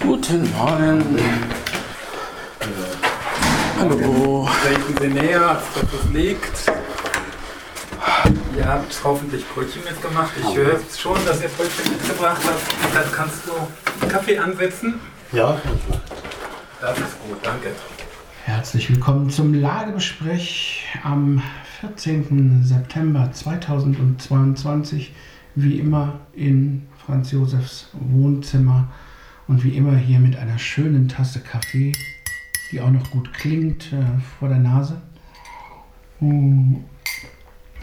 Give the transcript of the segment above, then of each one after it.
Guten Morgen. Hallo. Treten Sie näher, dass es liegt. Ihr habt hoffentlich Brötchen mitgemacht. Ich höre schon, dass ihr Brötchen mitgebracht habt. Dann kannst du Kaffee ansetzen. Ja, Das ist gut, danke. Herzlich willkommen zum Lagebesprech am 14. September 2022. Wie immer in Franz Josefs Wohnzimmer und wie immer hier mit einer schönen Tasse Kaffee, die auch noch gut klingt äh, vor der Nase. Mm.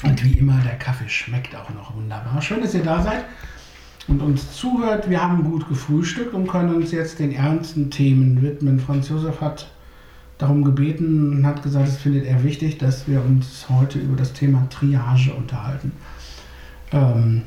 Und wie immer, der Kaffee schmeckt auch noch wunderbar. Schön, dass ihr da seid und uns zuhört. Wir haben gut gefrühstückt und können uns jetzt den ernsten Themen widmen. Franz Josef hat darum gebeten und hat gesagt, es findet er wichtig, dass wir uns heute über das Thema Triage unterhalten. Ähm,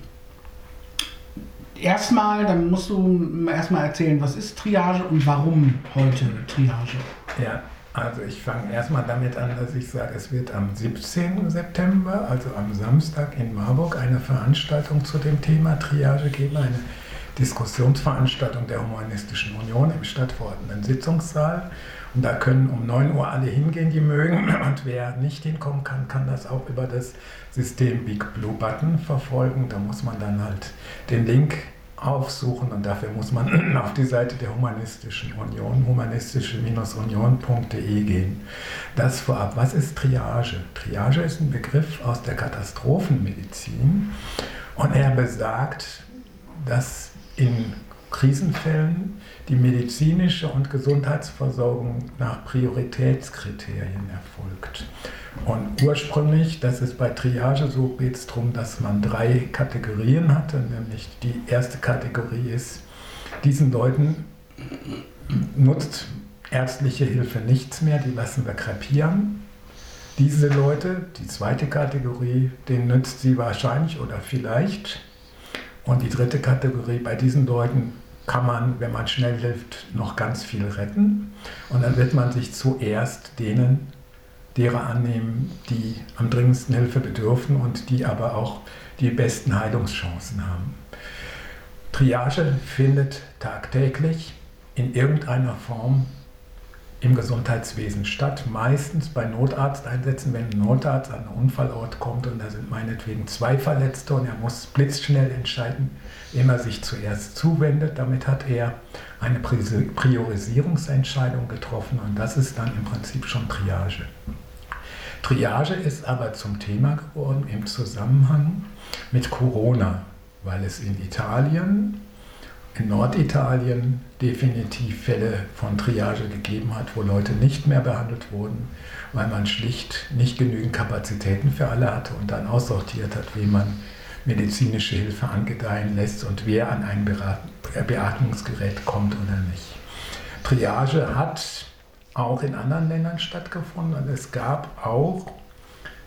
erstmal, dann musst du erstmal erzählen, was ist Triage und warum heute Triage? Ja, also ich fange erstmal damit an, dass ich sage, es wird am 17. September, also am Samstag in Marburg, eine Veranstaltung zu dem Thema Triage geben, eine Diskussionsveranstaltung der Humanistischen Union im stattverordneten Sitzungssaal. Und da können um 9 Uhr alle hingehen, die mögen. Und wer nicht hinkommen kann, kann das auch über das System Big Blue Button verfolgen. Da muss man dann halt den Link aufsuchen und dafür muss man auf die Seite der Humanistischen Union, humanistische-union.de gehen. Das vorab. Was ist Triage? Triage ist ein Begriff aus der Katastrophenmedizin und er besagt, dass in Krisenfällen die medizinische und Gesundheitsversorgung nach Prioritätskriterien erfolgt. Und ursprünglich, das ist bei Triage so, geht es darum, dass man drei Kategorien hatte. Nämlich die erste Kategorie ist, diesen Leuten nutzt ärztliche Hilfe nichts mehr, die lassen wir krepieren. Diese Leute, die zweite Kategorie, denen nützt sie wahrscheinlich oder vielleicht. Und die dritte Kategorie, bei diesen Leuten kann man, wenn man schnell hilft, noch ganz viel retten. Und dann wird man sich zuerst denen derer annehmen, die am dringendsten Hilfe bedürfen und die aber auch die besten Heilungschancen haben. Triage findet tagtäglich in irgendeiner Form im Gesundheitswesen statt, meistens bei Notarzteinsätzen, wenn ein Notarzt an einen Unfallort kommt und da sind meinetwegen zwei Verletzte und er muss blitzschnell entscheiden, wem er sich zuerst zuwendet. Damit hat er eine Priorisierungsentscheidung getroffen und das ist dann im Prinzip schon Triage. Triage ist aber zum Thema geworden im Zusammenhang mit Corona, weil es in Italien in Norditalien definitiv Fälle von Triage gegeben hat, wo Leute nicht mehr behandelt wurden, weil man schlicht nicht genügend Kapazitäten für alle hatte und dann aussortiert hat, wie man medizinische Hilfe angedeihen lässt und wer an ein Beatmungsgerät kommt oder nicht. Triage hat auch in anderen Ländern stattgefunden und es gab auch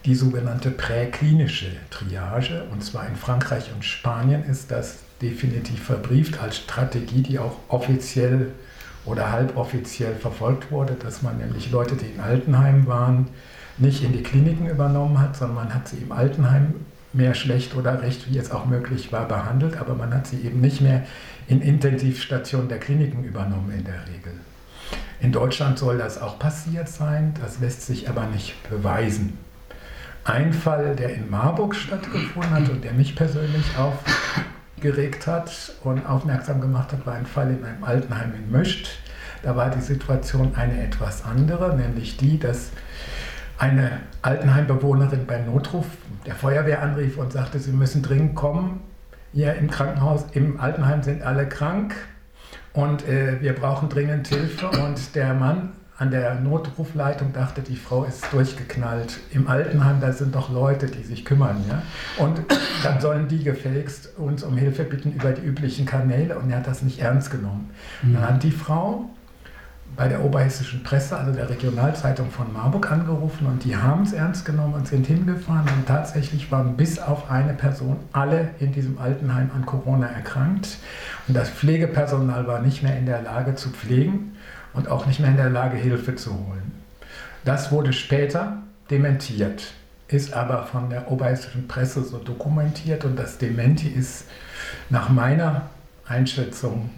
die sogenannte präklinische Triage und zwar in Frankreich und Spanien ist das definitiv verbrieft als Strategie, die auch offiziell oder halboffiziell verfolgt wurde, dass man nämlich Leute, die in Altenheim waren, nicht in die Kliniken übernommen hat, sondern man hat sie im Altenheim mehr schlecht oder recht, wie es auch möglich war, behandelt, aber man hat sie eben nicht mehr in Intensivstationen der Kliniken übernommen in der Regel. In Deutschland soll das auch passiert sein, das lässt sich aber nicht beweisen. Ein Fall, der in Marburg stattgefunden hat und der mich persönlich auch geregt hat und aufmerksam gemacht hat, war ein Fall in einem Altenheim in Möscht. Da war die Situation eine etwas andere, nämlich die, dass eine Altenheimbewohnerin beim Notruf der Feuerwehr anrief und sagte, sie müssen dringend kommen. Hier im Krankenhaus, im Altenheim sind alle krank und äh, wir brauchen dringend Hilfe. Und der Mann an der Notrufleitung dachte, die Frau ist durchgeknallt. Im Altenheim, da sind doch Leute, die sich kümmern. Ja? Und dann sollen die gefälligst uns um Hilfe bitten über die üblichen Kanäle. Und er hat das nicht ernst genommen. Mhm. Dann hat die Frau bei der Oberhessischen Presse, also der Regionalzeitung von Marburg, angerufen und die haben es ernst genommen und sind hingefahren. Und tatsächlich waren bis auf eine Person alle in diesem Altenheim an Corona erkrankt. Und das Pflegepersonal war nicht mehr in der Lage zu pflegen und auch nicht mehr in der Lage, Hilfe zu holen. Das wurde später dementiert. ist aber von der oberhessischen Presse so dokumentiert und das Dementi ist nach meiner Einschätzung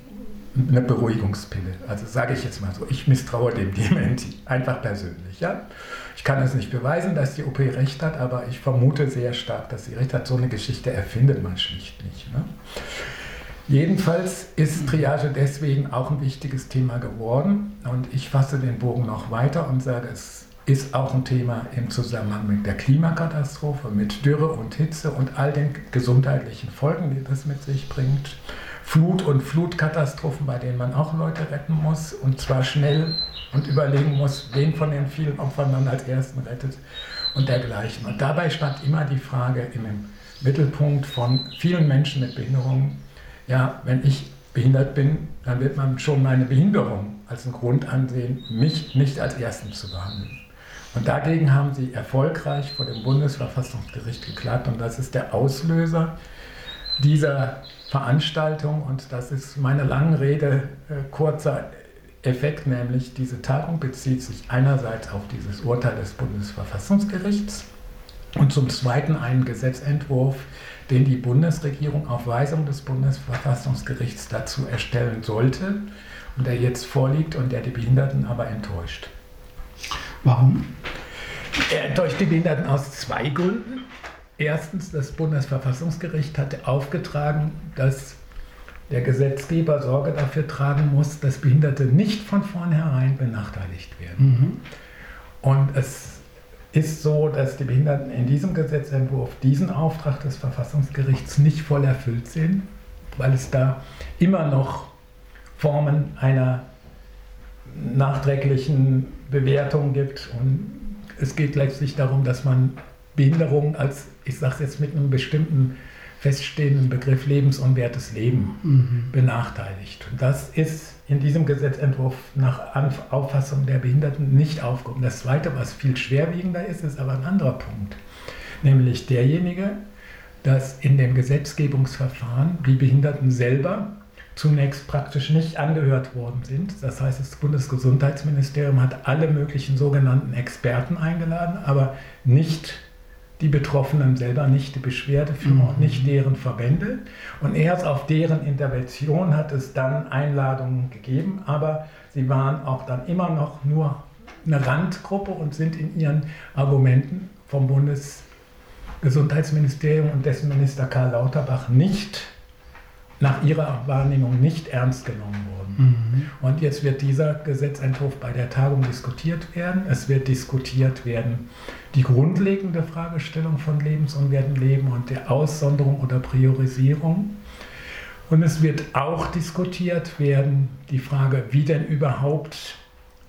eine Beruhigungspille. Also sage ich jetzt mal so, ich misstraue dem Dementi, einfach persönlich. Ja? Ich kann es nicht beweisen, dass die OP recht hat, aber ich vermute sehr stark, dass sie recht hat. So eine Geschichte erfindet man schlicht nicht. Ne? Jedenfalls ist Triage deswegen auch ein wichtiges Thema geworden und ich fasse den Bogen noch weiter und sage, es ist auch ein Thema im Zusammenhang mit der Klimakatastrophe, mit Dürre und Hitze und all den gesundheitlichen Folgen, die das mit sich bringt. Flut- und Flutkatastrophen, bei denen man auch Leute retten muss und zwar schnell und überlegen muss, wen von den vielen Opfern man als Ersten rettet und dergleichen. Und dabei stand immer die Frage im Mittelpunkt von vielen Menschen mit Behinderungen, ja, wenn ich behindert bin, dann wird man schon meine Behinderung als einen Grund ansehen, mich nicht als Ersten zu behandeln. Und dagegen haben sie erfolgreich vor dem Bundesverfassungsgericht geklagt und das ist der Auslöser dieser Veranstaltung und das ist meine lange Rede äh, kurzer Effekt, nämlich diese Tagung bezieht sich einerseits auf dieses Urteil des Bundesverfassungsgerichts und zum Zweiten einen Gesetzentwurf, den die Bundesregierung auf Weisung des Bundesverfassungsgerichts dazu erstellen sollte und der jetzt vorliegt und der die Behinderten aber enttäuscht. Warum? Er enttäuscht die Behinderten aus zwei Gründen. Erstens, das Bundesverfassungsgericht hatte aufgetragen, dass der Gesetzgeber Sorge dafür tragen muss, dass Behinderte nicht von vornherein benachteiligt werden. Mhm. Und es ist so, dass die Behinderten in diesem Gesetzentwurf diesen Auftrag des Verfassungsgerichts nicht voll erfüllt sehen, weil es da immer noch Formen einer nachträglichen Bewertung gibt. Und es geht letztlich darum, dass man Behinderung als, ich sage es jetzt mit einem bestimmten feststehenden Begriff lebensunwertes Leben mhm. benachteiligt. Und das ist in diesem Gesetzentwurf nach Auffassung der Behinderten nicht aufgehoben. Das Zweite, was viel schwerwiegender ist, ist aber ein anderer Punkt, nämlich derjenige, dass in dem Gesetzgebungsverfahren die Behinderten selber zunächst praktisch nicht angehört worden sind. Das heißt, das Bundesgesundheitsministerium hat alle möglichen sogenannten Experten eingeladen, aber nicht die Betroffenen selber, nicht die Beschwerdeführer, mhm. nicht deren Verbände. Und erst auf deren Intervention hat es dann Einladungen gegeben, aber sie waren auch dann immer noch nur eine Randgruppe und sind in ihren Argumenten vom Bundesgesundheitsministerium und dessen Minister Karl Lauterbach nicht nach ihrer Wahrnehmung nicht ernst genommen wurden. Mhm. Und jetzt wird dieser Gesetzentwurf bei der Tagung diskutiert werden. Es wird diskutiert werden die grundlegende Fragestellung von lebensunwerten Leben und der Aussonderung oder Priorisierung. Und es wird auch diskutiert werden die Frage, wie denn überhaupt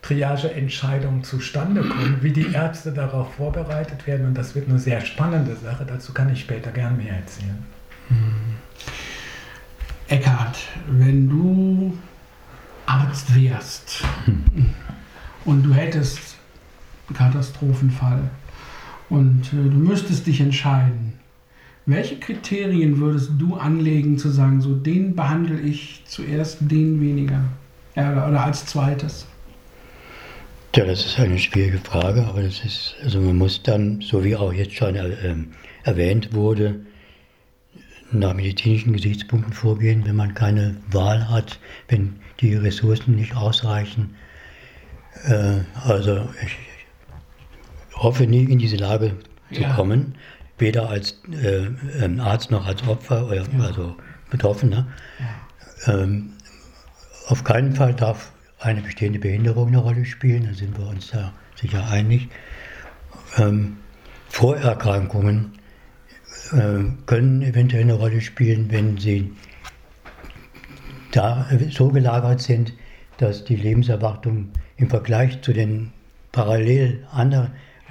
Triageentscheidungen zustande kommen, wie die Ärzte darauf vorbereitet werden. Und das wird eine sehr spannende Sache. Dazu kann ich später gern mehr erzählen. Mhm. Eckhard, wenn du Arzt wärst. Und du hättest einen Katastrophenfall. Und äh, du müsstest dich entscheiden, welche Kriterien würdest du anlegen, zu sagen, so den behandle ich zuerst, den weniger? Ja, oder als zweites? Ja, das ist eine schwierige Frage, aber das ist, also man muss dann, so wie auch jetzt schon äh, erwähnt wurde, nach medizinischen Gesichtspunkten vorgehen, wenn man keine Wahl hat, wenn die Ressourcen nicht ausreichen. Äh, also ich hoffe nie in diese Lage zu ja. kommen, weder als äh, Arzt noch als Opfer oder ja. also Betroffener. Ja. Ähm, auf keinen Fall darf eine bestehende Behinderung eine Rolle spielen, da sind wir uns da sicher einig. Ähm, Vorerkrankungen äh, können eventuell eine Rolle spielen, wenn sie da so gelagert sind, dass die Lebenserwartung im Vergleich zu den parallel anderen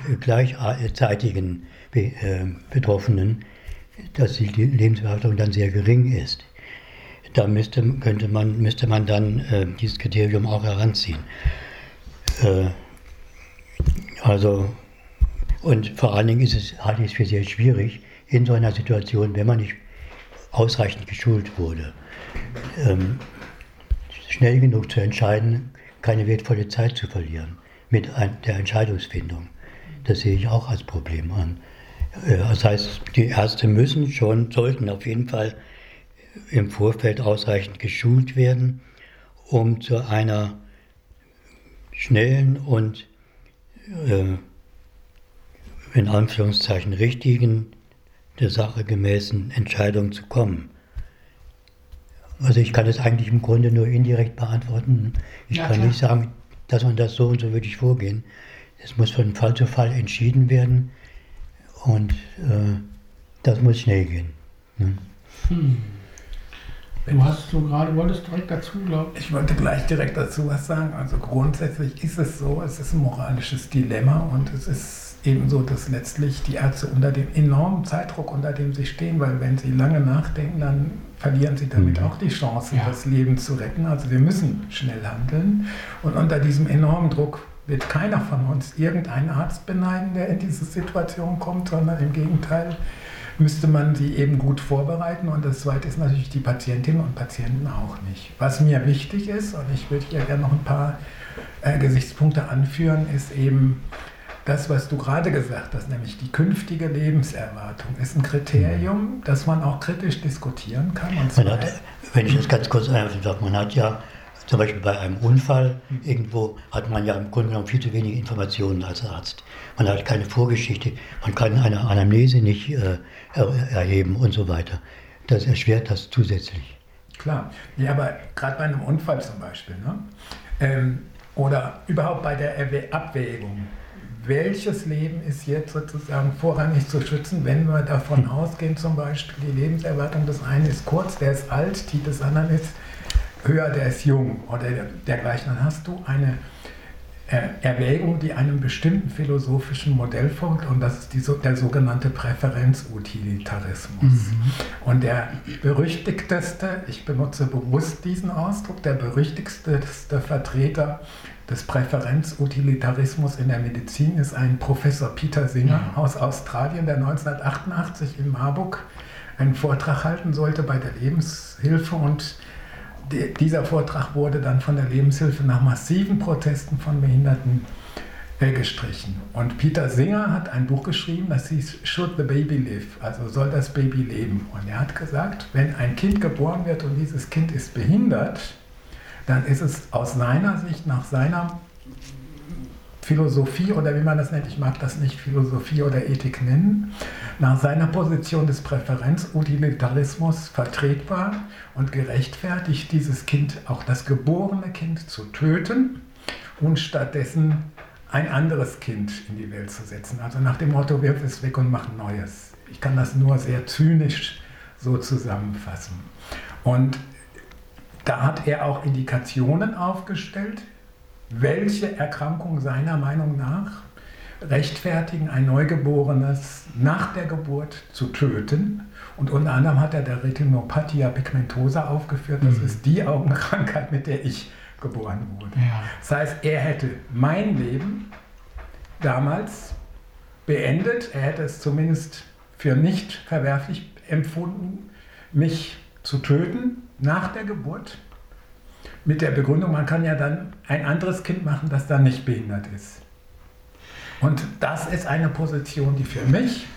äh, gleichzeitigen äh, Betroffenen, dass die Lebenserwartung dann sehr gering ist. Da müsste, könnte man, müsste man dann äh, dieses Kriterium auch heranziehen. Also, und vor allen Dingen ist es, halte ich es für sehr schwierig, in so einer Situation, wenn man nicht ausreichend geschult wurde, ähm, schnell genug zu entscheiden, keine wertvolle Zeit zu verlieren mit der Entscheidungsfindung. Das sehe ich auch als Problem an. Äh, das heißt, die Ärzte müssen schon, sollten auf jeden Fall im Vorfeld ausreichend geschult werden, um zu einer schnellen und äh, in Anführungszeichen richtigen, der Sache gemäßen Entscheidung zu kommen. Also ich kann das eigentlich im Grunde nur indirekt beantworten. Ich ja, kann klar. nicht sagen, dass man das so und so würde ich vorgehen. Es muss von Fall zu Fall entschieden werden und äh, das muss schnell gehen. Ne? Hm. Du hast so gerade, wolltest direkt dazu, glaube ich. Ich wollte gleich direkt dazu was sagen. Also grundsätzlich ist es so, es ist ein moralisches Dilemma und es ist ebenso, dass letztlich die Ärzte unter dem enormen Zeitdruck, unter dem sie stehen, weil wenn sie lange nachdenken, dann verlieren sie damit mhm. auch die Chance, ja. das Leben zu retten. Also wir müssen schnell handeln. Und unter diesem enormen Druck wird keiner von uns irgendeinen Arzt beneiden, der in diese Situation kommt, sondern im Gegenteil müsste man sie eben gut vorbereiten. Und das Zweite ist natürlich die Patientinnen und Patienten auch nicht. Was mir wichtig ist, und ich würde hier gerne noch ein paar äh, Gesichtspunkte anführen, ist eben, das, was du gerade gesagt hast, nämlich die künftige Lebenserwartung, ist ein Kriterium, das man auch kritisch diskutieren kann. Hat, wenn ich das ganz kurz einwerfen darf, man hat ja zum Beispiel bei einem Unfall irgendwo hat man ja im Grunde genommen viel zu wenige Informationen als Arzt. Man hat keine Vorgeschichte, man kann eine Anamnese nicht äh, erheben und so weiter. Das erschwert das zusätzlich. Klar, ja, aber gerade bei einem Unfall zum Beispiel, ne? Ähm, oder überhaupt bei der Abwägung, welches Leben ist jetzt sozusagen vorrangig zu schützen, wenn wir davon ausgehen, zum Beispiel die Lebenserwartung des einen ist kurz, der ist alt, die des anderen ist höher, der ist jung oder dergleichen. Dann hast du eine äh, Erwägung, die einem bestimmten philosophischen Modell folgt und das ist die, der sogenannte Präferenzutilitarismus. Mhm. Und der berüchtigteste, ich benutze bewusst diesen Ausdruck, der berüchtigste Vertreter des Präferenzutilitarismus in der Medizin ist ein Professor Peter Singer ja. aus Australien, der 1988 in Marburg einen Vortrag halten sollte bei der Lebenshilfe und dieser Vortrag wurde dann von der Lebenshilfe nach massiven Protesten von Behinderten gestrichen. Und Peter Singer hat ein Buch geschrieben, das hieß Should the Baby Live? Also soll das Baby leben? Und er hat gesagt, wenn ein Kind geboren wird und dieses Kind ist behindert, dann ist es aus seiner Sicht, nach seiner Philosophie oder wie man das nennt, ich mag das nicht Philosophie oder Ethik nennen, nach seiner Position des Präferenzutilitarismus vertretbar und gerechtfertigt, dieses Kind, auch das geborene Kind, zu töten und stattdessen ein anderes Kind in die Welt zu setzen. Also nach dem Motto, wirf es weg und mach Neues. Ich kann das nur sehr zynisch so zusammenfassen. Und da hat er auch Indikationen aufgestellt, welche Erkrankungen seiner Meinung nach rechtfertigen, ein Neugeborenes nach der Geburt zu töten. Und unter anderem hat er der Retinopathia pigmentosa aufgeführt. Das mhm. ist die Augenkrankheit, mit der ich geboren wurde. Ja. Das heißt, er hätte mein Leben damals beendet. Er hätte es zumindest für nicht verwerflich empfunden, mich zu töten nach der Geburt mit der Begründung, man kann ja dann ein anderes Kind machen, das dann nicht behindert ist. Und das ist eine Position, die für mich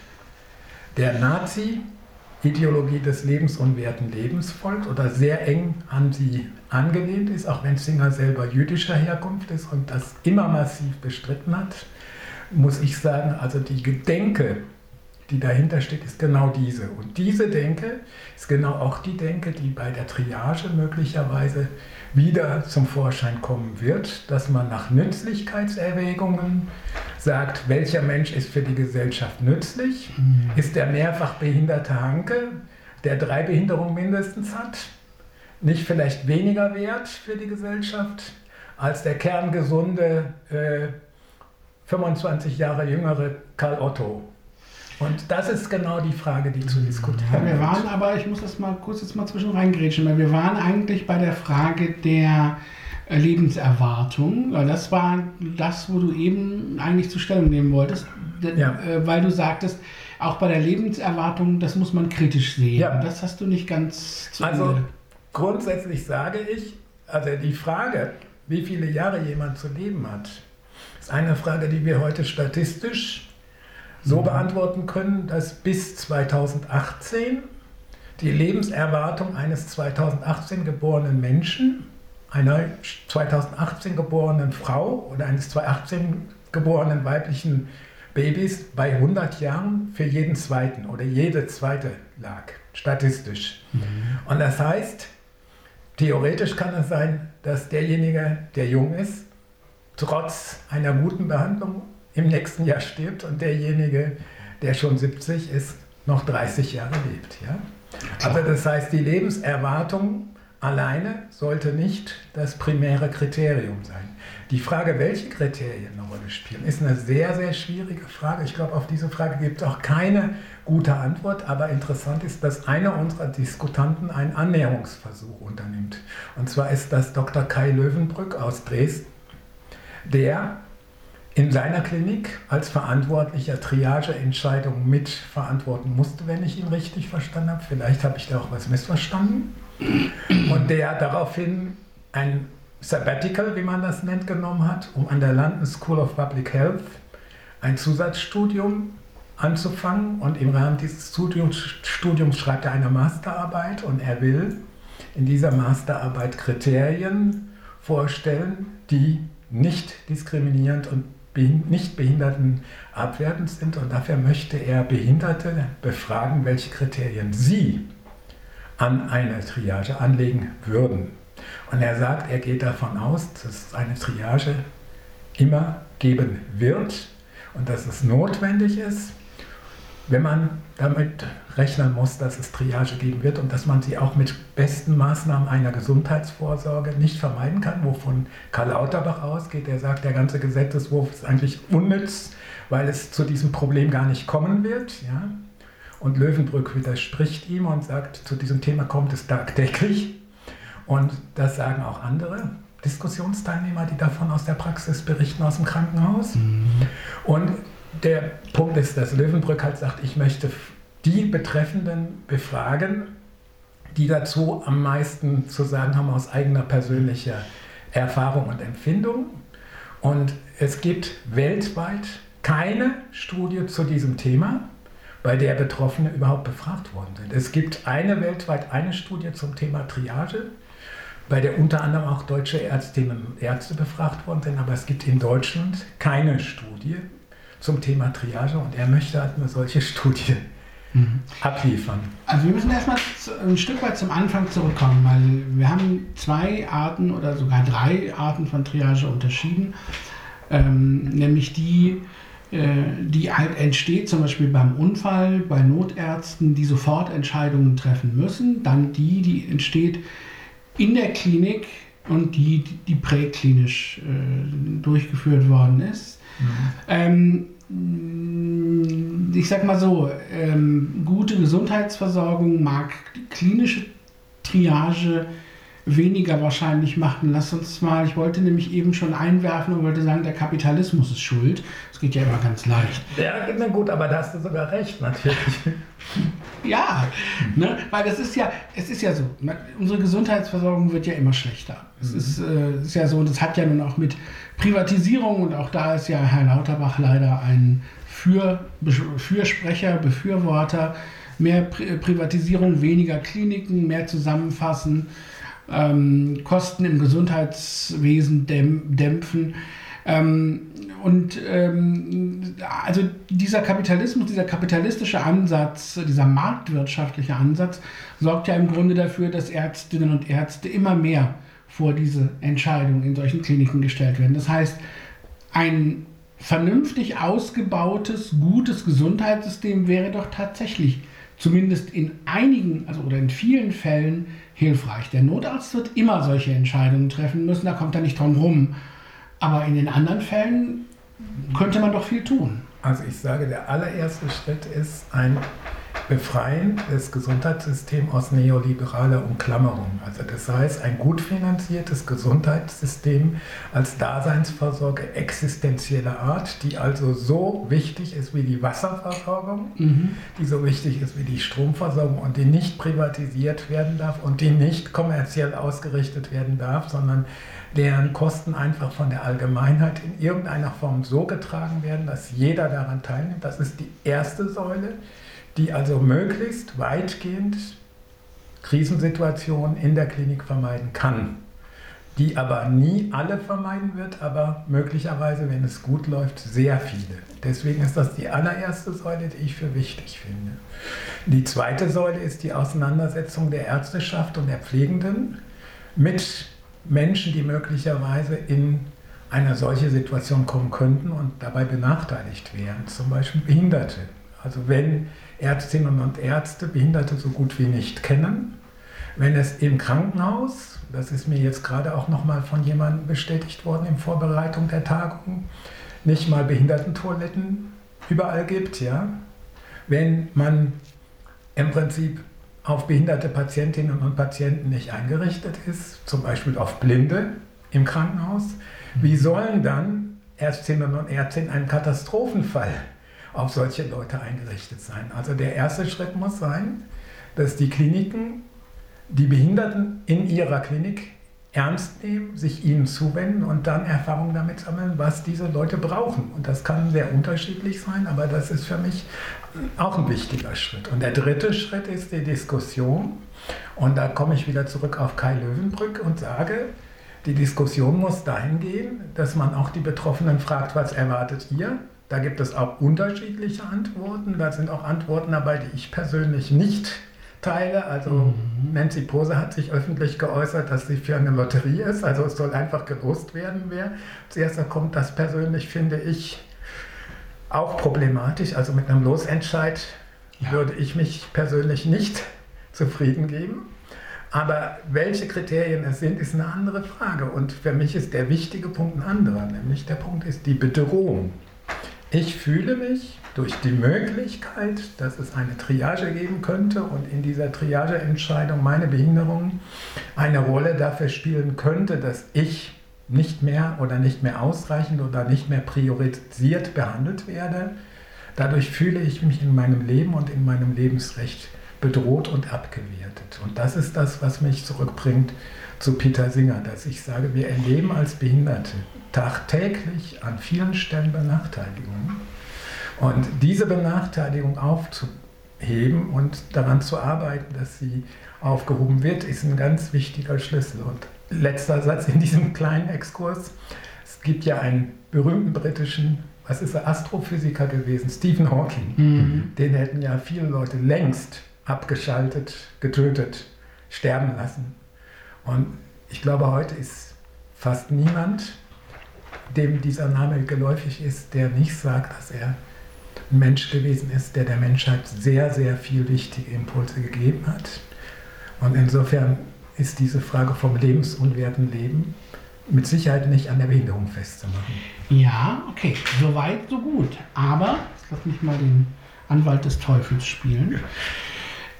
der Nazi-Ideologie des lebensunwerten Lebens folgt oder sehr eng an sie angelehnt ist, auch wenn Singer selber jüdischer Herkunft ist und das immer massiv bestritten hat, muss ich sagen, also die Gedenke die dahinter steht, ist genau diese. Und diese Denke ist genau auch die Denke, die bei der Triage möglicherweise wieder zum Vorschein kommen wird, dass man nach Nützlichkeitserwägungen sagt, welcher Mensch ist für die Gesellschaft nützlich? Mhm. Ist der mehrfach behinderte Hanke, der drei Behinderungen mindestens hat, nicht vielleicht weniger wert für die Gesellschaft als der kerngesunde, äh, 25 Jahre jüngere Karl Otto? Und das ist genau die Frage, die zu diskutieren ja, Wir waren aber, ich muss das mal kurz jetzt mal zwischen reingrätschen, weil wir waren eigentlich bei der Frage der äh, Lebenserwartung. Das war das, wo du eben eigentlich zur Stellung nehmen wolltest, ja. Äh, weil du sagtest, auch bei der Lebenserwartung, das muss man kritisch sehen. Ja. Das hast du nicht ganz zu Also Ende. grundsätzlich sage ich, also die Frage, wie viele Jahre jemand zu leben hat, ist eine Frage, die wir heute statistisch so beantworten können, dass bis 2018 die Lebenserwartung eines 2018 geborenen Menschen, einer 2018 geborenen Frau oder eines 2018 geborenen weiblichen Babys bei 100 Jahren für jeden zweiten oder jede zweite lag, statistisch. Mhm. Und das heißt, theoretisch kann es sein, dass derjenige, der jung ist, trotz einer guten Behandlung im nächsten Jahr stirbt und derjenige, der schon 70 ist, noch 30 Jahre lebt. Ja? Also das heißt, die Lebenserwartung alleine sollte nicht das primäre Kriterium sein. Die Frage, welche Kriterien eine Rolle spielen, ist eine sehr, sehr schwierige Frage. Ich glaube, auf diese Frage gibt es auch keine gute Antwort, aber interessant ist, dass einer unserer Diskutanten einen Annäherungsversuch unternimmt. Und zwar ist das Dr. Kai Löwenbrück aus Dresden, der in seiner Klinik als verantwortlicher Triageentscheidungen mitverantworten musste, wenn ich ihn richtig verstanden habe. Vielleicht habe ich da auch was missverstanden. Und der daraufhin ein Sabbatical, wie man das nennt, genommen hat, um an der London School of Public Health ein Zusatzstudium anzufangen. Und im Rahmen dieses Studiums, Studiums schreibt er eine Masterarbeit und er will in dieser Masterarbeit Kriterien vorstellen, die nicht diskriminierend und nicht Behinderten abwertend sind. Und dafür möchte er Behinderte befragen, welche Kriterien sie an eine Triage anlegen würden. Und er sagt, er geht davon aus, dass es eine Triage immer geben wird und dass es notwendig ist, wenn man damit rechnen muss, dass es Triage geben wird und dass man sie auch mit besten Maßnahmen einer Gesundheitsvorsorge nicht vermeiden kann, wovon Karl Lauterbach ausgeht. Er sagt, der ganze Gesetzeswurf ist eigentlich unnütz, weil es zu diesem Problem gar nicht kommen wird. Ja? Und Löwenbrück widerspricht ihm und sagt, zu diesem Thema kommt es tagtäglich. Und das sagen auch andere Diskussionsteilnehmer, die davon aus der Praxis berichten, aus dem Krankenhaus. Mhm. Und der Punkt ist, dass Löwenbrück halt sagt, ich möchte die Betreffenden befragen, die dazu am meisten zu sagen haben aus eigener persönlicher Erfahrung und Empfindung. Und es gibt weltweit keine Studie zu diesem Thema, bei der Betroffene überhaupt befragt worden sind. Es gibt eine weltweit eine Studie zum Thema Triage, bei der unter anderem auch deutsche Ärztinnen und Ärzte befragt worden sind, aber es gibt in Deutschland keine Studie zum Thema Triage und er möchte halt eine solche Studie mhm. abliefern. Also wir müssen erstmal ein Stück weit zum Anfang zurückkommen, weil wir haben zwei Arten oder sogar drei Arten von Triage unterschieden, ähm, nämlich die, äh, die halt entsteht, zum Beispiel beim Unfall, bei Notärzten, die sofort Entscheidungen treffen müssen, dann die, die entsteht in der Klinik und die, die präklinisch äh, durchgeführt worden ist. Mhm. Ähm, ich sag mal so, ähm, gute Gesundheitsversorgung mag klinische Triage weniger wahrscheinlich machen. Lass uns mal, ich wollte nämlich eben schon einwerfen und wollte sagen, der Kapitalismus ist schuld. Das geht ja immer ganz leicht. Ja, na gut, aber da hast du sogar recht, natürlich. ja, ne? weil das ist ja, es ist ja so, unsere Gesundheitsversorgung wird ja immer schlechter. Es mhm. ist, äh, ist ja so, das hat ja nun auch mit Privatisierung und auch da ist ja Herr Lauterbach leider ein Für, Fürsprecher, Befürworter. Mehr Pri Privatisierung, weniger Kliniken, mehr zusammenfassen, ähm, Kosten im Gesundheitswesen dämpfen. Ähm, und ähm, also dieser Kapitalismus, dieser kapitalistische Ansatz, dieser marktwirtschaftliche Ansatz sorgt ja im Grunde dafür, dass Ärztinnen und Ärzte immer mehr vor diese Entscheidung in solchen Kliniken gestellt werden. Das heißt, ein vernünftig ausgebautes, gutes Gesundheitssystem wäre doch tatsächlich zumindest in einigen, also oder in vielen Fällen hilfreich. Der Notarzt wird immer solche Entscheidungen treffen müssen, da kommt er nicht drum rum. Aber in den anderen Fällen könnte man doch viel tun. Also ich sage, der allererste Schritt ist ein befreien das Gesundheitssystem aus neoliberaler Umklammerung. Also das heißt, ein gut finanziertes Gesundheitssystem als Daseinsvorsorge existenzieller Art, die also so wichtig ist wie die Wasserversorgung, mhm. die so wichtig ist wie die Stromversorgung und die nicht privatisiert werden darf und die nicht kommerziell ausgerichtet werden darf, sondern deren Kosten einfach von der Allgemeinheit in irgendeiner Form so getragen werden, dass jeder daran teilnimmt. Das ist die erste Säule die also möglichst weitgehend Krisensituationen in der Klinik vermeiden kann, die aber nie alle vermeiden wird, aber möglicherweise, wenn es gut läuft, sehr viele. Deswegen ist das die allererste Säule, die ich für wichtig finde. Die zweite Säule ist die Auseinandersetzung der Ärzteschaft und der Pflegenden mit Menschen, die möglicherweise in eine solche Situation kommen könnten und dabei benachteiligt wären, zum Beispiel Behinderte. Also wenn Ärztinnen und Ärzte Behinderte so gut wie nicht kennen. Wenn es im Krankenhaus, das ist mir jetzt gerade auch nochmal von jemandem bestätigt worden in Vorbereitung der Tagung, nicht mal Behindertentoiletten überall gibt, ja. Wenn man im Prinzip auf behinderte Patientinnen und Patienten nicht eingerichtet ist, zum Beispiel auf Blinde im Krankenhaus, wie sollen dann Ärztinnen und Ärzte in einem Katastrophenfall auf solche Leute eingerichtet sein. Also der erste Schritt muss sein, dass die Kliniken die Behinderten in ihrer Klinik ernst nehmen, sich ihnen zuwenden und dann Erfahrung damit sammeln, was diese Leute brauchen. Und das kann sehr unterschiedlich sein, aber das ist für mich auch ein wichtiger Schritt. Und der dritte Schritt ist die Diskussion. Und da komme ich wieder zurück auf Kai Löwenbrück und sage, die Diskussion muss dahin gehen, dass man auch die Betroffenen fragt, was erwartet ihr? Da gibt es auch unterschiedliche Antworten. Da sind auch Antworten dabei, die ich persönlich nicht teile. Also mhm. Nancy Pose hat sich öffentlich geäußert, dass sie für eine Lotterie ist. Also es soll einfach gelost werden, wer zuerst kommt. Das persönlich finde ich auch problematisch. Also mit einem Losentscheid ja. würde ich mich persönlich nicht zufrieden geben. Aber welche Kriterien es sind, ist eine andere Frage. Und für mich ist der wichtige Punkt ein anderer, nämlich der Punkt ist die Bedrohung. Ich fühle mich durch die Möglichkeit, dass es eine Triage geben könnte und in dieser Triageentscheidung meine Behinderung eine Rolle dafür spielen könnte, dass ich nicht mehr oder nicht mehr ausreichend oder nicht mehr priorisiert behandelt werde. Dadurch fühle ich mich in meinem Leben und in meinem Lebensrecht bedroht und abgewertet. Und das ist das, was mich zurückbringt zu Peter Singer, dass ich sage, wir erleben als Behinderte tagtäglich an vielen Stellen Benachteiligungen. Und diese Benachteiligung aufzuheben und daran zu arbeiten, dass sie aufgehoben wird, ist ein ganz wichtiger Schlüssel. Und letzter Satz in diesem kleinen Exkurs. Es gibt ja einen berühmten britischen, was ist er, Astrophysiker gewesen, Stephen Hawking. Mhm. Den hätten ja viele Leute längst abgeschaltet, getötet, sterben lassen. Und ich glaube, heute ist fast niemand dem dieser Name geläufig ist, der nicht sagt, dass er ein Mensch gewesen ist, der der Menschheit sehr, sehr viel wichtige Impulse gegeben hat. Und insofern ist diese Frage vom lebensunwerten Leben mit Sicherheit nicht an der Behinderung festzumachen. Ja, okay, so weit, so gut. Aber, lass mich mal den Anwalt des Teufels spielen.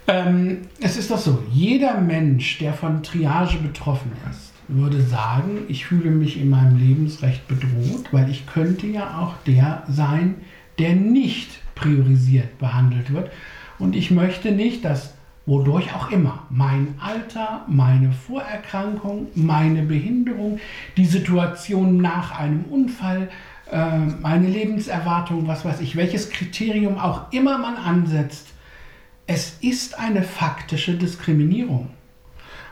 Ähm, es ist doch so, jeder Mensch, der von Triage betroffen ist, würde sagen, ich fühle mich in meinem Lebensrecht bedroht, weil ich könnte ja auch der sein, der nicht priorisiert behandelt wird. Und ich möchte nicht, dass wodurch auch immer mein Alter, meine Vorerkrankung, meine Behinderung, die Situation nach einem Unfall, äh, meine Lebenserwartung, was weiß ich, welches Kriterium auch immer man ansetzt, es ist eine faktische Diskriminierung.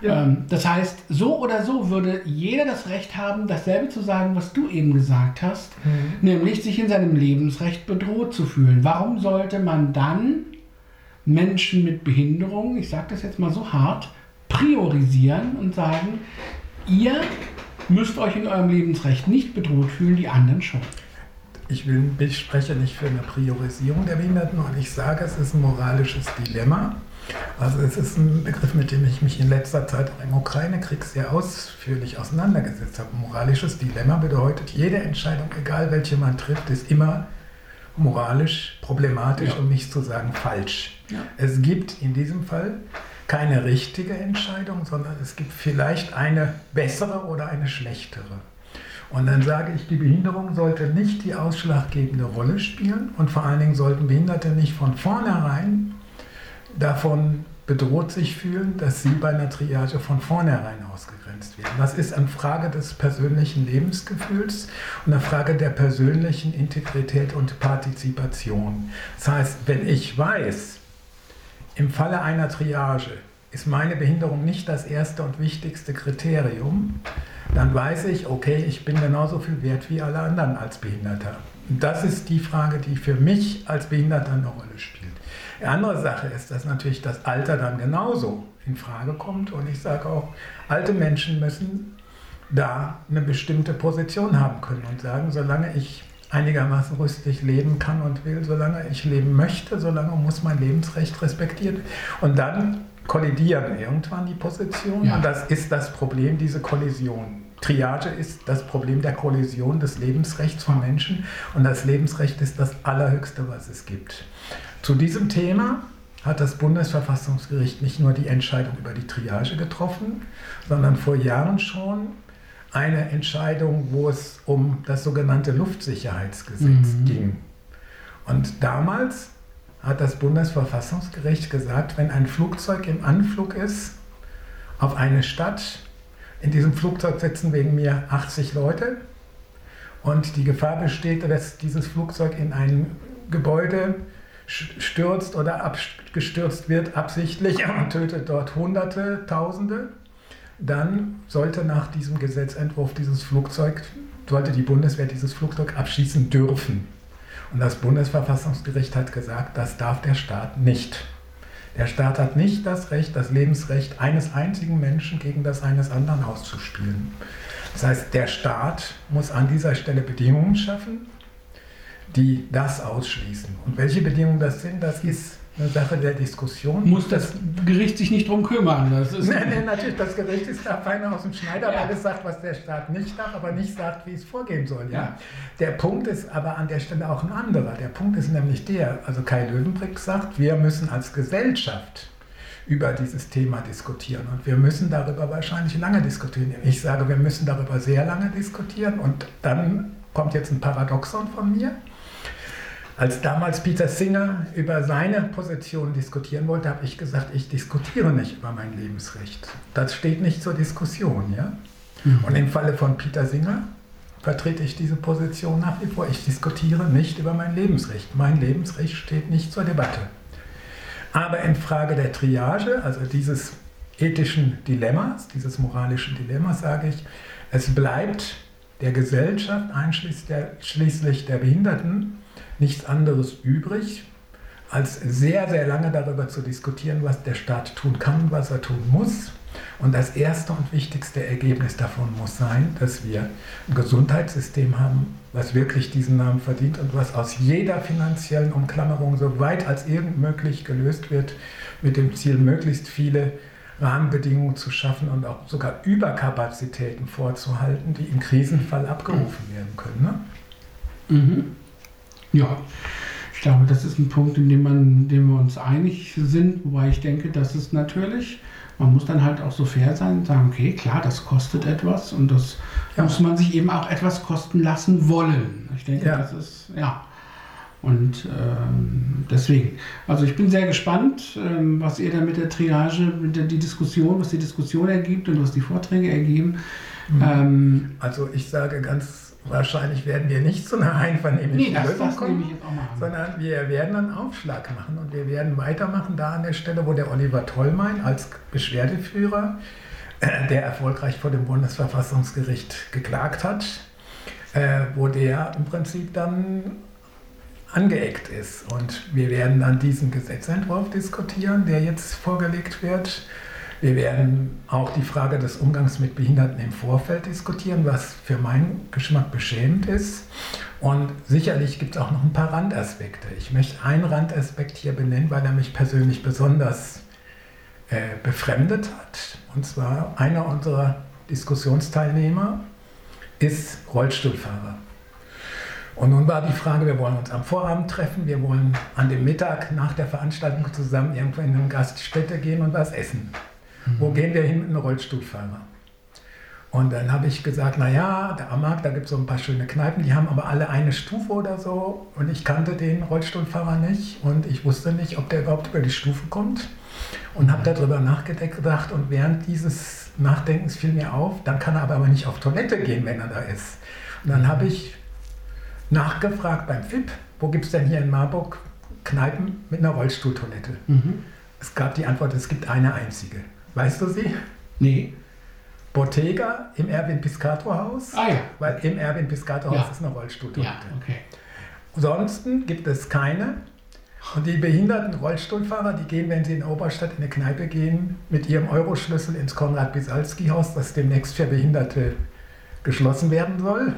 Ja. Ähm, das heißt, so oder so würde jeder das Recht haben, dasselbe zu sagen, was du eben gesagt hast, mhm. nämlich sich in seinem Lebensrecht bedroht zu fühlen. Warum sollte man dann Menschen mit Behinderung, ich sage das jetzt mal so hart, priorisieren und sagen, ihr müsst euch in eurem Lebensrecht nicht bedroht fühlen, die anderen schon. Ich, will, ich spreche nicht für eine Priorisierung der Behinderten und ich sage, es ist ein moralisches Dilemma. Also es ist ein Begriff, mit dem ich mich in letzter Zeit im Ukraine-Krieg sehr ausführlich auseinandergesetzt habe. Moralisches Dilemma bedeutet, jede Entscheidung, egal welche man trifft, ist immer moralisch problematisch, Ja. um nicht zu sagen falsch. Ja. Es gibt in diesem Fall keine richtige Entscheidung, sondern es gibt vielleicht eine bessere oder eine schlechtere. Und dann sage ich, die Behinderung sollte nicht die ausschlaggebende Rolle spielen und vor allen Dingen sollten Behinderte nicht von vornherein davon bedroht sich fühlen, dass sie bei einer Triage von vornherein ausgegrenzt werden. Das ist eine Frage des persönlichen Lebensgefühls und eine Frage der persönlichen Integrität und Partizipation. Das heißt, wenn ich weiß, im Falle einer Triage ist meine Behinderung nicht das erste und wichtigste Kriterium, dann weiß ich, okay, ich bin genauso viel wert wie alle anderen als Behinderter. Und das ist die Frage, die für mich als Behinderter eine Rolle spielt. Die andere Sache ist, dass natürlich das Alter dann genauso in Frage kommt. Und ich sage auch, alte Menschen müssen da eine bestimmte Position haben können und sagen, solange ich einigermaßen rüstig leben kann und will, solange ich leben möchte, solange muss mein Lebensrecht respektiert. Und dann kollidieren irgendwann die Positionen. Ja. Und das ist das Problem, diese Kollision. Triage ist das Problem der Kollision des Lebensrechts von Menschen und das Lebensrecht ist das Allerhöchste, was es gibt. Zu diesem Thema hat das Bundesverfassungsgericht nicht nur die Entscheidung über die Triage getroffen, sondern vor Jahren schon eine Entscheidung, wo es um das sogenannte Luftsicherheitsgesetz Mhm. ging. Und damals hat das Bundesverfassungsgericht gesagt, wenn ein Flugzeug im Anflug ist auf eine Stadt, in diesem Flugzeug sitzen wegen mir 80 Leute und die Gefahr besteht, dass dieses Flugzeug in ein Gebäude stürzt oder abgestürzt wird absichtlich und tötet dort Hunderte, Tausende, dann sollte nach diesem Gesetzentwurf dieses Flugzeug, sollte die Bundeswehr dieses Flugzeug abschießen dürfen. Und das Bundesverfassungsgericht hat gesagt, das darf der Staat nicht. Der Staat hat nicht das Recht, das Lebensrecht eines einzigen Menschen gegen das eines anderen auszuspielen. Das heißt, der Staat muss an dieser Stelle Bedingungen schaffen, die das ausschließen. Und welche Bedingungen das sind, das ist eine Sache der Diskussion. Muss das Gericht sich nicht drum kümmern. Das ist Nein, nein, natürlich, das Gericht ist da feiner aus dem Schneider, Ja. weil es sagt, was der Staat nicht darf, aber nicht sagt, wie es vorgehen soll. Ja? Ja. Der Punkt ist aber an der Stelle auch ein anderer. Der Punkt ist nämlich der, also Kai Löwenbrick sagt, wir müssen als Gesellschaft über dieses Thema diskutieren und wir müssen darüber wahrscheinlich lange diskutieren. Ich sage, wir müssen darüber sehr lange diskutieren und dann kommt jetzt ein Paradoxon von mir. Als damals Peter Singer über seine Position diskutieren wollte, habe ich gesagt, ich diskutiere nicht über mein Lebensrecht. Das steht nicht zur Diskussion. Ja? Und im Falle von Peter Singer vertrete ich diese Position nach wie vor. Ich diskutiere nicht über mein Lebensrecht. Mein Lebensrecht steht nicht zur Debatte. Aber in Frage der Triage, also dieses ethischen Dilemmas, dieses moralischen Dilemmas, sage ich, es bleibt der Gesellschaft, einschließlich der, der Behinderten, nichts anderes übrig, als sehr, sehr lange darüber zu diskutieren, was der Staat tun kann was er tun muss. Und das erste und wichtigste Ergebnis davon muss sein, dass wir ein Gesundheitssystem haben, was wirklich diesen Namen verdient und was aus jeder finanziellen Umklammerung so weit als irgend möglich gelöst wird, mit dem Ziel, möglichst viele Rahmenbedingungen zu schaffen und auch sogar Überkapazitäten vorzuhalten, die im Krisenfall abgerufen werden können. Ne? Mhm. Ja, ich glaube, das ist ein Punkt, in dem, man, in dem wir uns einig sind, wobei ich denke, dass es natürlich, man muss dann halt auch so fair sein und sagen, okay, klar, das kostet etwas und das Ja. muss man sich eben auch etwas kosten lassen wollen. Ich denke, Ja. das ist, ja. Und ähm, deswegen, also ich bin sehr gespannt, ähm, was ihr da mit der Triage, mit der die Diskussion, was die Diskussion ergibt und was die Vorträge ergeben. Mhm. Ähm, Also ich sage ganz wahrscheinlich werden wir nicht zu einer einvernehmlichen nee, Lösung kommen. sondern wir werden einen Aufschlag machen und wir werden weitermachen da an der Stelle, wo der Oliver Tollmein als Beschwerdeführer, äh, der erfolgreich vor dem Bundesverfassungsgericht geklagt hat, äh, wo der im Prinzip dann angeeckt ist. Und wir werden dann diesen Gesetzentwurf diskutieren, der jetzt vorgelegt wird. Wir werden auch die Frage des Umgangs mit Behinderten im Vorfeld diskutieren, was für meinen Geschmack beschämend ist. Und sicherlich gibt es auch noch ein paar Randaspekte. Ich möchte einen Randaspekt hier benennen, weil er mich persönlich besonders äh, befremdet hat. Und zwar einer unserer Diskussionsteilnehmer ist Rollstuhlfahrer. Und nun war die Frage, wir wollen uns am Vorabend treffen, wir wollen an dem Mittag nach der Veranstaltung zusammen irgendwo in eine Gaststätte gehen und was essen. Wo gehen wir hin mit einem Rollstuhlfahrer? Und dann habe ich gesagt, naja, da am Markt, da gibt es so ein paar schöne Kneipen, die haben aber alle eine Stufe oder so. Und ich kannte den Rollstuhlfahrer nicht und ich wusste nicht, ob der überhaupt über die Stufe kommt. Und habe darüber nachgedacht und während dieses Nachdenkens fiel mir auf, dann kann er aber nicht auf Toilette gehen, wenn er da ist. Und dann habe ich nachgefragt beim FIP, wo gibt es denn hier in Marburg Kneipen mit einer Rollstuhltoilette? Mhm. Es gab die Antwort, es gibt eine einzige. Weißt du sie? Nee. Bottega im Erwin Piscator Haus. Ah ja. Weil im Erwin Piscator Haus Ja. ist eine Rollstuhltoilette. Ja, okay. Ansonsten gibt es keine. Und die behinderten Rollstuhlfahrer, die gehen, wenn sie in Oberstadt in eine Kneipe gehen, mit ihrem Euroschlüssel ins Konrad-Bisalski-Haus, das demnächst für Behinderte geschlossen werden soll,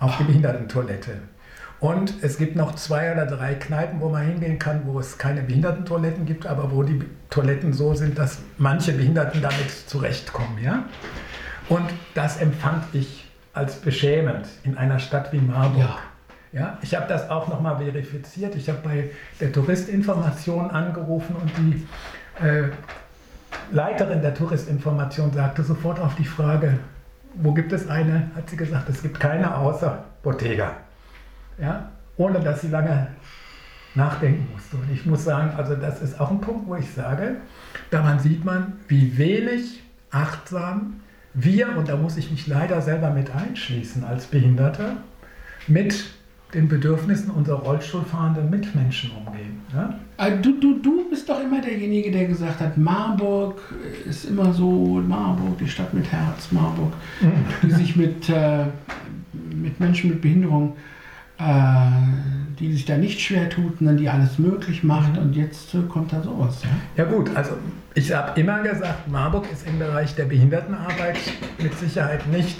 auf die Behindertentoilette. Und es gibt noch zwei oder drei Kneipen, wo man hingehen kann, wo es keine Behindertentoiletten gibt, aber wo die Toiletten so sind, dass manche Behinderten damit zurechtkommen. Ja? Und das empfand ich als beschämend in einer Stadt wie Marburg. Ja. Ja, ich habe das auch nochmal verifiziert. Ich habe bei der Touristinformation angerufen und die äh, Leiterin der Touristinformation sagte sofort auf die Frage, wo gibt es eine, hat sie gesagt, es gibt keine außer Bottega. Ja, ohne dass sie lange nachdenken musste. Und ich muss sagen, also das ist auch ein Punkt, wo ich sage, daran sieht man, wie wenig achtsam wir, und da muss ich mich leider selber mit einschließen als Behinderter, mit den Bedürfnissen unserer Rollstuhlfahrenden Mitmenschen umgehen. Ja? Also du, du, du bist doch immer derjenige, der gesagt hat, Marburg ist immer so, Marburg, die Stadt mit Herz, Marburg, die sich mit, äh, mit Menschen mit Behinderung, äh, die sich da nicht schwer tut, sondern die alles möglich macht und jetzt äh, kommt da sowas. Ja? Ja gut, also ich habe immer gesagt, Marburg ist im Bereich der Behindertenarbeit mit Sicherheit nicht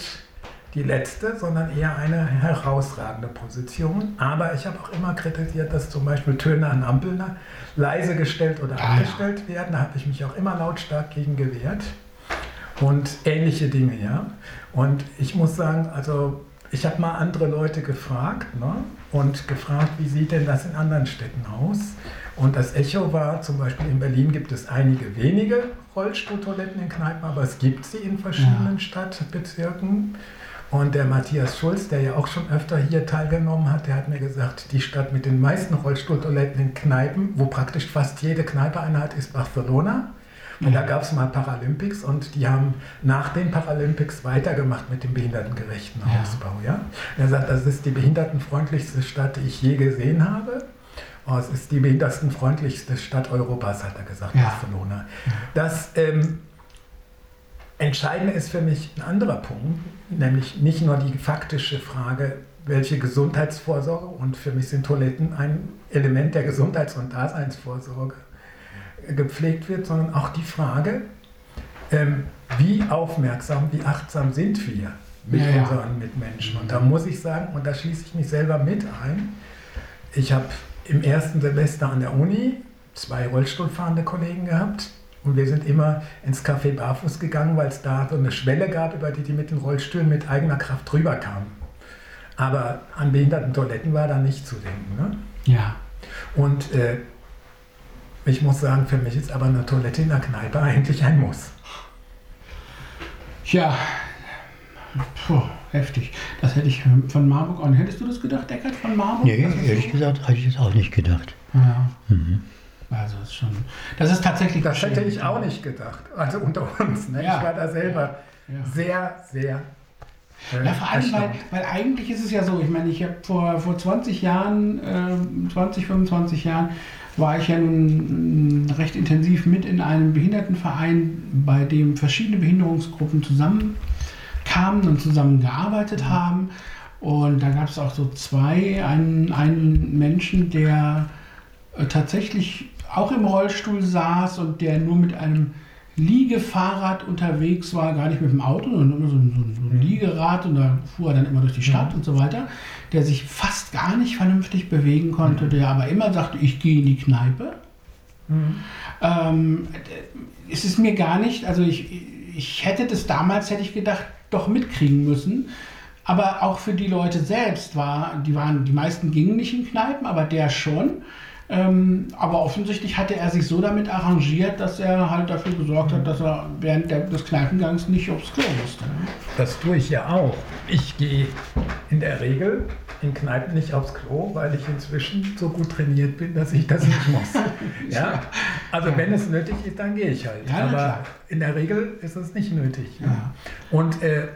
die letzte, sondern eher eine herausragende Position. Aber ich habe auch immer kritisiert, dass zum Beispiel Töne an Ampeln leise gestellt oder Ah, ja. abgestellt werden. Da habe ich mich auch immer lautstark gegen gewehrt. Und ähnliche Dinge, ja. Und ich muss sagen, also ich habe mal andere Leute gefragt ne? und gefragt, wie sieht denn das in anderen Städten aus? Und das Echo war, zum Beispiel in Berlin gibt es einige wenige Rollstuhltoiletten in Kneipen, aber es gibt sie in verschiedenen Ja. Stadtbezirken. Und der Matthias Schulz, der ja auch schon öfter hier teilgenommen hat, der hat mir gesagt, die Stadt mit den meisten Rollstuhltoiletten in Kneipen, wo praktisch fast jede Kneipe eine hat, ist Barcelona. Und da gab es mal Paralympics und die haben nach den Paralympics weitergemacht mit dem behindertengerechten Ja. Hausbau. Ja? Er sagt, das ist die behindertenfreundlichste Stadt, die ich je gesehen habe. Oh, es ist die behindertenfreundlichste Stadt Europas, hat er gesagt, Ja. Barcelona. Das ähm, Entscheidende ist für mich ein anderer Punkt, nämlich nicht nur die faktische Frage, welche Gesundheitsvorsorge, und für mich sind Toiletten ein Element der Gesundheits- und Daseinsvorsorge, gepflegt wird, sondern auch die Frage, ähm, wie aufmerksam, wie achtsam sind wir mit Ja, unseren Mitmenschen. Und da muss ich sagen, und da schließe ich mich selber mit ein, ich habe im ersten Semester an der Uni zwei Rollstuhlfahrende Kollegen gehabt und wir sind immer ins Café Barfuß gegangen, weil es da so eine Schwelle gab, über die die mit den Rollstühlen mit eigener Kraft drüber kamen. Aber an behinderten Toiletten war da nicht zu denken. Ne? Ja. Und äh, ich muss sagen, für mich ist aber eine Toilette in der Kneipe eigentlich ein Muss. Tja, Puh, heftig. Das hätte ich von Marburg auch nicht. Hättest du das gedacht, Eckert, von Marburg? Nee, ehrlich so? gesagt, hätte ich das auch nicht gedacht. Ja. Mhm. Also ist schon. Das ist tatsächlich. Das hätte ich auch nicht gedacht. Also unter uns. Ne? Ja. Ich war da selber Ja. sehr, sehr. äh, Ja, vor allem, weil, weil eigentlich ist es ja so, ich meine, ich habe vor, vor 20 Jahren, ähm, 20, 25 Jahren, war ich ja nun mm, recht intensiv mit in einem Behindertenverein, bei dem verschiedene Behinderungsgruppen zusammenkamen und zusammengearbeitet haben. Und da gab es auch so zwei, einen, einen Menschen, der äh, tatsächlich auch im Rollstuhl saß und der nur mit einem Liegefahrrad unterwegs war, gar nicht mit dem Auto, sondern immer so ein, so ein, ein Liegerad und da fuhr er dann immer durch die Stadt und so weiter, der sich fast gar nicht vernünftig bewegen konnte, der aber immer sagte, ich gehe in die Kneipe. Mhm. Ähm, es ist mir gar nicht, also ich, ich hätte das damals, hätte ich gedacht, doch mitkriegen müssen. Aber auch für die Leute selbst war, die waren, die meisten gingen nicht in Kneipen, aber der schon. Ähm, aber offensichtlich hatte er sich so damit arrangiert, dass er halt dafür gesorgt hat, dass er während der, des Kneipengangs nicht aufs Klo musste. Das tue ich ja auch. Ich gehe in der Regel in Kneipen nicht aufs Klo, weil ich inzwischen so gut trainiert bin, dass ich das nicht muss. ja? Also wenn es nötig ist, dann gehe ich halt. Ja, Aber in der Regel ist es nicht nötig. Ja. Und äh,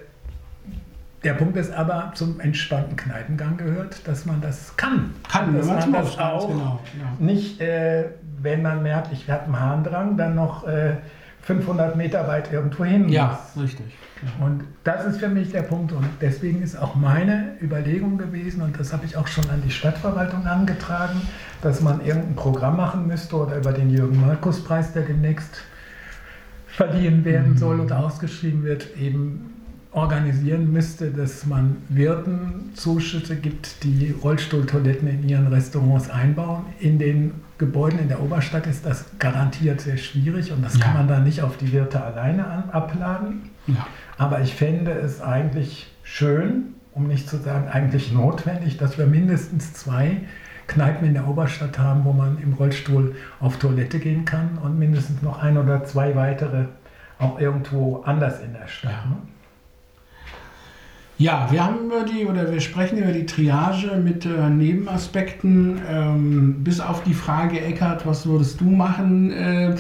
der Punkt ist aber, zum entspannten Kneipengang gehört, dass man das kann. Kann, dass man das auch genau, ja. nicht, äh, wenn man merkt, ich habe einen Harndrang, dann noch äh, 500 Meter weit irgendwo hin muss. Ja, richtig. Ja. Und das ist für mich der Punkt und deswegen ist auch meine Überlegung gewesen und das habe ich auch schon an die Stadtverwaltung angetragen, dass man irgendein Programm machen müsste oder über den Jürgen Markus Preis, der demnächst verliehen werden soll oder ausgeschrieben wird, eben organisieren müsste, dass man Wirten Zuschüsse gibt, die Rollstuhltoiletten in ihren Restaurants einbauen. In den Gebäuden in der Oberstadt ist das garantiert sehr schwierig und das Ja. kann man dann nicht auf die Wirte alleine an, abladen. Ja. Aber ich fände es eigentlich schön, um nicht zu sagen eigentlich notwendig, dass wir mindestens zwei Kneipen in der Oberstadt haben, wo man im Rollstuhl auf Toilette gehen kann und mindestens noch ein oder zwei weitere auch irgendwo anders in der Stadt. Ja. Ja, wir haben über die oder wir sprechen über die Triage mit äh, Nebenaspekten. Ähm, bis auf die Frage, Eckart, was würdest du machen, äh,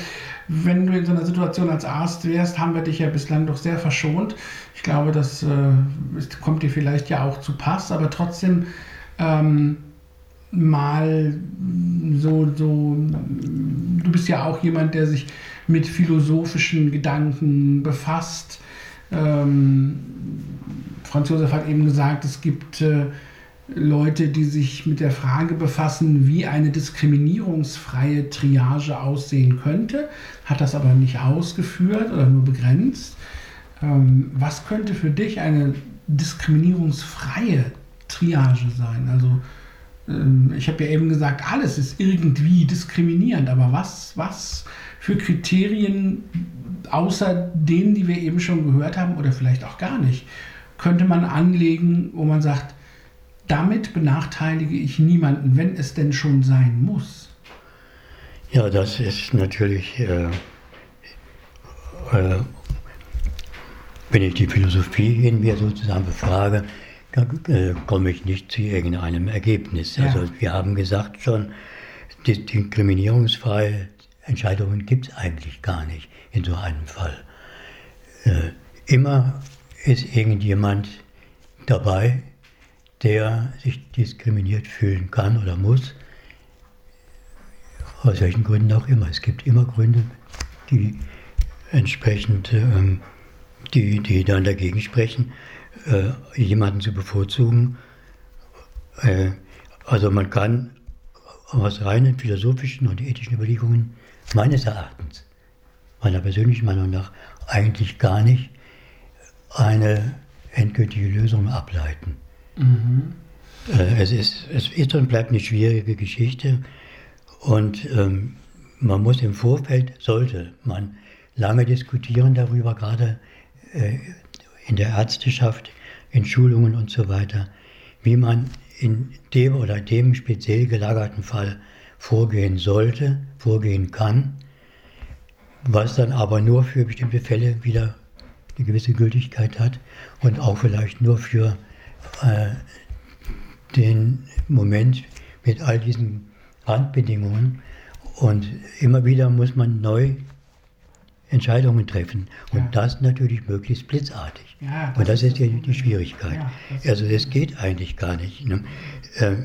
wenn du in so einer Situation als Arzt wärst, haben wir dich ja bislang doch sehr verschont. Ich glaube, das äh, ist, kommt dir vielleicht ja auch zu Pass, aber trotzdem ähm, mal so, so, du bist ja auch jemand, der sich mit philosophischen Gedanken befasst. Ähm, Franz Josef hat eben gesagt, es gibt äh, Leute, die sich mit der Frage befassen, wie eine diskriminierungsfreie Triage aussehen könnte, hat das aber nicht ausgeführt oder nur begrenzt. Ähm, was könnte für dich eine diskriminierungsfreie Triage sein? Also ähm, ich habe ja eben gesagt, alles ist irgendwie diskriminierend, aber was, was für Kriterien, außer denen, die wir eben schon gehört haben, oder vielleicht auch gar nicht, könnte man anlegen, wo man sagt, damit benachteilige ich niemanden, wenn es denn schon sein muss. Ja, das ist natürlich, äh, äh, wenn ich die Philosophie in mir sozusagen befrage, dann äh, komme ich nicht zu irgendeinem Ergebnis. Ja. Also wir haben gesagt schon, die diskriminierungsfreie Entscheidungen gibt es eigentlich gar nicht in so einem Fall. Äh, immer ist irgendjemand dabei, der sich diskriminiert fühlen kann oder muss, aus welchen Gründen auch immer. Es gibt immer Gründe, die entsprechend, ähm, die, die dann dagegen sprechen, äh, jemanden zu bevorzugen. Äh, also man kann aus reinen philosophischen und ethischen Überlegungen meines Erachtens, meiner persönlichen Meinung nach, eigentlich gar nicht eine endgültige Lösung ableiten. Äh, es, ist, es ist und bleibt eine schwierige Geschichte und ähm, man muss im Vorfeld, sollte man lange diskutieren darüber, gerade äh, in der Ärzteschaft, in Schulungen und so weiter, wie man in dem oder dem speziell gelagerten Fall vorgehen sollte, vorgehen kann, was dann aber nur für bestimmte Fälle wieder eine gewisse Gültigkeit hat und auch vielleicht nur für äh, den Moment mit all diesen Randbedingungen. Und immer wieder muss man neu Entscheidungen treffen. Und Ja. das natürlich möglichst blitzartig. Ja, und das ist das die Schwierigkeit. Ja, das also es geht eigentlich gar nicht. Ne? Äh,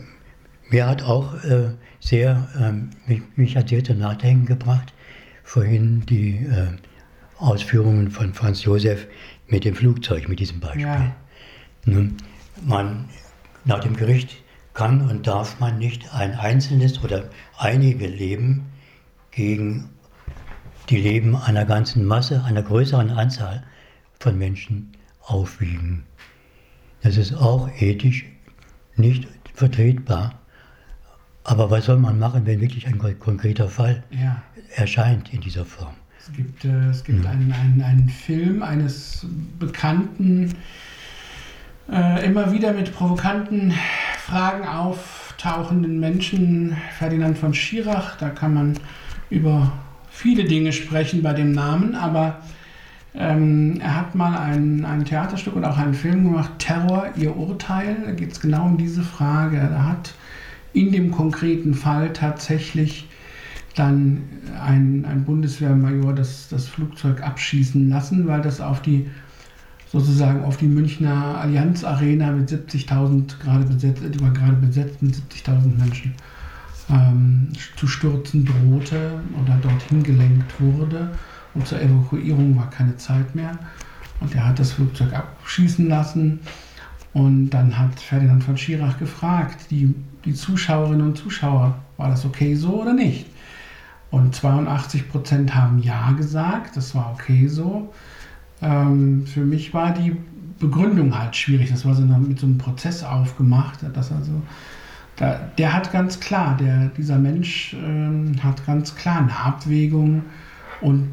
mir hat auch äh, sehr, ähm, mich, mich hat sehr zum Nachdenken gebracht, vorhin die äh, Ausführungen von Franz Josef mit dem Flugzeug, mit diesem Beispiel. Ja. Nun, man, nach dem Gericht kann und darf man nicht ein einzelnes oder einige Leben gegen die Leben einer ganzen Masse, einer größeren Anzahl von Menschen aufwiegen. Das ist auch ethisch nicht vertretbar. Aber was soll man machen, wenn wirklich ein kon- konkreter Fall Ja. erscheint in dieser Form? Es gibt, äh, es gibt einen, einen, einen Film eines bekannten äh, immer wieder mit provokanten Fragen auftauchenden Menschen, Ferdinand von Schirach, da kann man über viele Dinge sprechen bei dem Namen, aber ähm, er hat mal ein, ein Theaterstück und auch einen Film gemacht, Terror, ihr Urteil. Da geht es genau um diese Frage. Er hat in dem konkreten Fall tatsächlich dann ein, ein Bundeswehrmajor das, das Flugzeug abschießen lassen, weil das auf die sozusagen auf die Münchner Allianz Arena mit 70.000 gerade besetzt, die gerade besetzt mit 70.000 Menschen ähm, zu stürzen drohte oder dorthin gelenkt wurde und zur Evakuierung war keine Zeit mehr. Und er hat das Flugzeug abschießen lassen. Und dann hat Ferdinand von Schirach gefragt, die, die Zuschauerinnen und Zuschauer, war das okay so oder nicht? Und 82 Prozent haben Ja gesagt, das war okay so. Ähm, für mich war die Begründung halt schwierig. Das war so mit so einem Prozess aufgemacht. Dass also, da, der hat ganz klar, der, dieser Mensch äh, hat ganz klar eine Abwägung und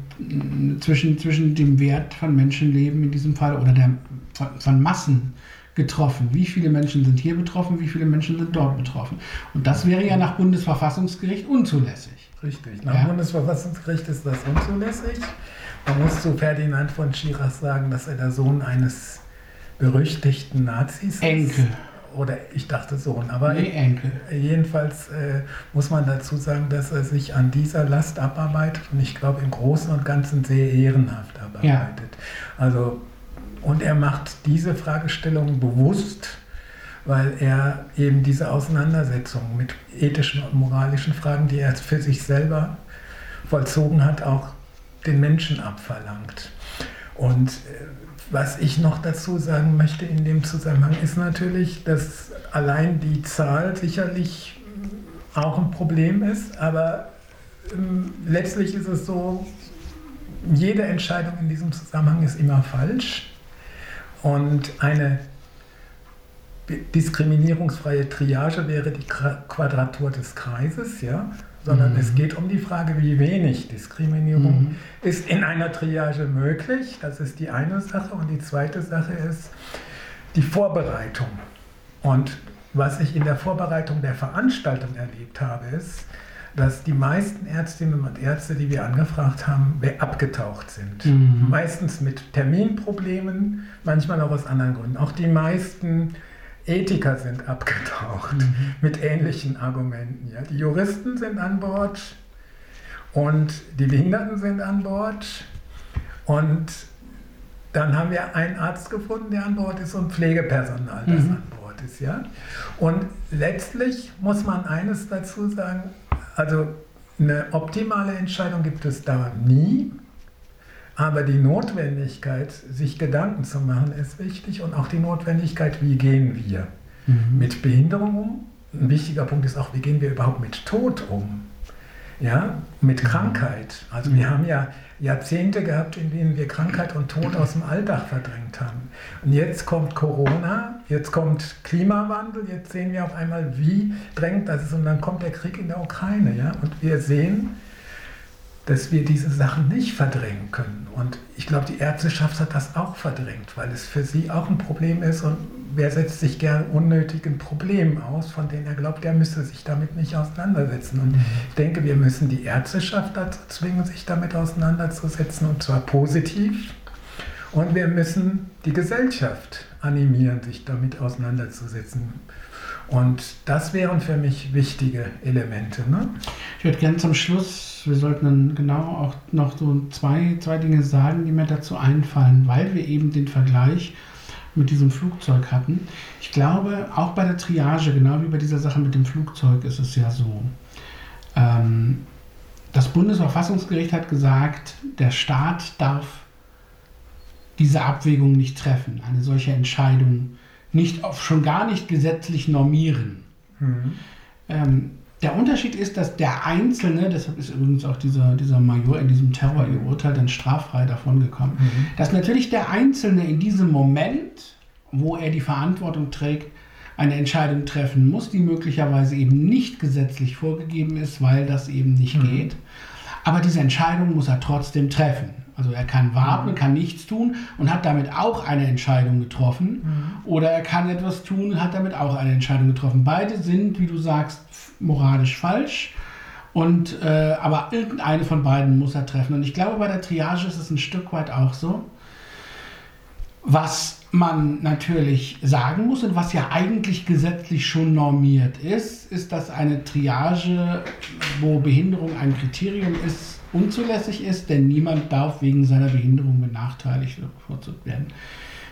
zwischen, zwischen dem Wert von Menschenleben in diesem Fall oder der, von, von Massen getroffen. Wie viele Menschen sind hier betroffen, wie viele Menschen sind dort betroffen. Und das wäre ja nach Bundesverfassungsgericht unzulässig. Richtig, nach ja. Bundesverfassungsgericht ist das unzulässig. Man muss zu Ferdinand von Schirach sagen, dass er der Sohn eines berüchtigten Nazis ist. Enkel oder ich dachte Sohn, aber nee, Enkel. jedenfalls äh, muss man dazu sagen, dass er sich an dieser Last abarbeitet und ich glaube im Großen und Ganzen sehr ehrenhaft abarbeitet. Ja. Also, und er macht diese Fragestellung bewusst, weil er eben diese Auseinandersetzung mit ethischen und moralischen Fragen, die er für sich selber vollzogen hat, auch den Menschen abverlangt. Und äh, was ich noch dazu sagen möchte in dem Zusammenhang ist natürlich, dass allein die Zahl sicherlich auch ein Problem ist, aber ähm, letztlich ist es so, jede Entscheidung in diesem Zusammenhang ist immer falsch und eine diskriminierungsfreie Triage wäre die Quadratur des Kreises, ja sondern mhm. es geht um die Frage, wie wenig Diskriminierung mhm. ist in einer Triage möglich. Das ist die eine Sache. Und die zweite Sache ist die Vorbereitung. Und was ich in der Vorbereitung der Veranstaltung erlebt habe, ist, dass die meisten Ärztinnen und Ärzte, die wir angefragt haben, abgetaucht sind. Mhm. Meistens mit Terminproblemen, manchmal auch aus anderen Gründen. Auch die meisten Ethiker sind abgetaucht mhm. mit ähnlichen Argumenten. Ja. Die Juristen sind an Bord und die Behinderten sind an Bord. Und dann haben wir einen Arzt gefunden, der an Bord ist und Pflegepersonal, das mhm. an Bord ist. Ja. Und letztlich muss man eines dazu sagen, also eine optimale Entscheidung gibt es da nie. Aber die Notwendigkeit, sich Gedanken zu machen, ist wichtig und auch die Notwendigkeit, wie gehen wir mhm. mit Behinderung um. Ein wichtiger Punkt ist auch, wie gehen wir überhaupt mit Tod um? Ja, mit mhm. Krankheit. Also wir haben ja Jahrzehnte gehabt, in denen wir Krankheit und Tod aus dem Alltag verdrängt haben. Und jetzt kommt Corona, jetzt kommt Klimawandel, jetzt sehen wir auf einmal, wie drängt das ist und dann kommt der Krieg in der Ukraine. Ja? Und wir sehen, dass wir diese Sachen nicht verdrängen können. Und ich glaube, die Ärzteschaft hat das auch verdrängt, weil es für sie auch ein Problem ist. Und wer setzt sich gern unnötigen Problemen aus, von denen er glaubt, er müsse sich damit nicht auseinandersetzen. Und mhm. ich denke, wir müssen die Ärzteschaft dazu zwingen, sich damit auseinanderzusetzen, und zwar positiv. Und wir müssen die Gesellschaft animieren, sich damit auseinanderzusetzen. Und das wären für mich wichtige Elemente. Ne? Ich würde gerne zum Schluss, wir sollten dann genau auch noch so zwei, zwei Dinge sagen, die mir dazu einfallen, weil wir eben den Vergleich mit diesem Flugzeug hatten. Ich glaube, auch bei der Triage, genau wie bei dieser Sache mit dem Flugzeug, ist es ja so. Ähm, das Bundesverfassungsgericht hat gesagt, der Staat darf diese Abwägung nicht treffen, eine solche Entscheidung nicht auf, schon gar nicht gesetzlich normieren. Mhm. Ähm, der Unterschied ist, dass der Einzelne, deshalb ist übrigens auch dieser, dieser Major in diesem Terrorurteil dann straffrei davon gekommen, mhm. dass natürlich der Einzelne in diesem Moment, wo er die Verantwortung trägt, eine Entscheidung treffen muss, die möglicherweise eben nicht gesetzlich vorgegeben ist, weil das eben nicht mhm. geht. Aber diese Entscheidung muss er trotzdem treffen. Also er kann warten, mhm. kann nichts tun und hat damit auch eine Entscheidung getroffen. Mhm. Oder er kann etwas tun und hat damit auch eine Entscheidung getroffen. Beide sind, wie du sagst, moralisch falsch. Und, äh, aber irgendeine von beiden muss er treffen. Und ich glaube, bei der Triage ist es ein Stück weit auch so. Was man natürlich sagen muss und was ja eigentlich gesetzlich schon normiert ist, ist, dass eine Triage, wo Behinderung ein Kriterium ist, unzulässig ist, denn niemand darf wegen seiner Behinderung benachteiligt oder bevorzugt werden.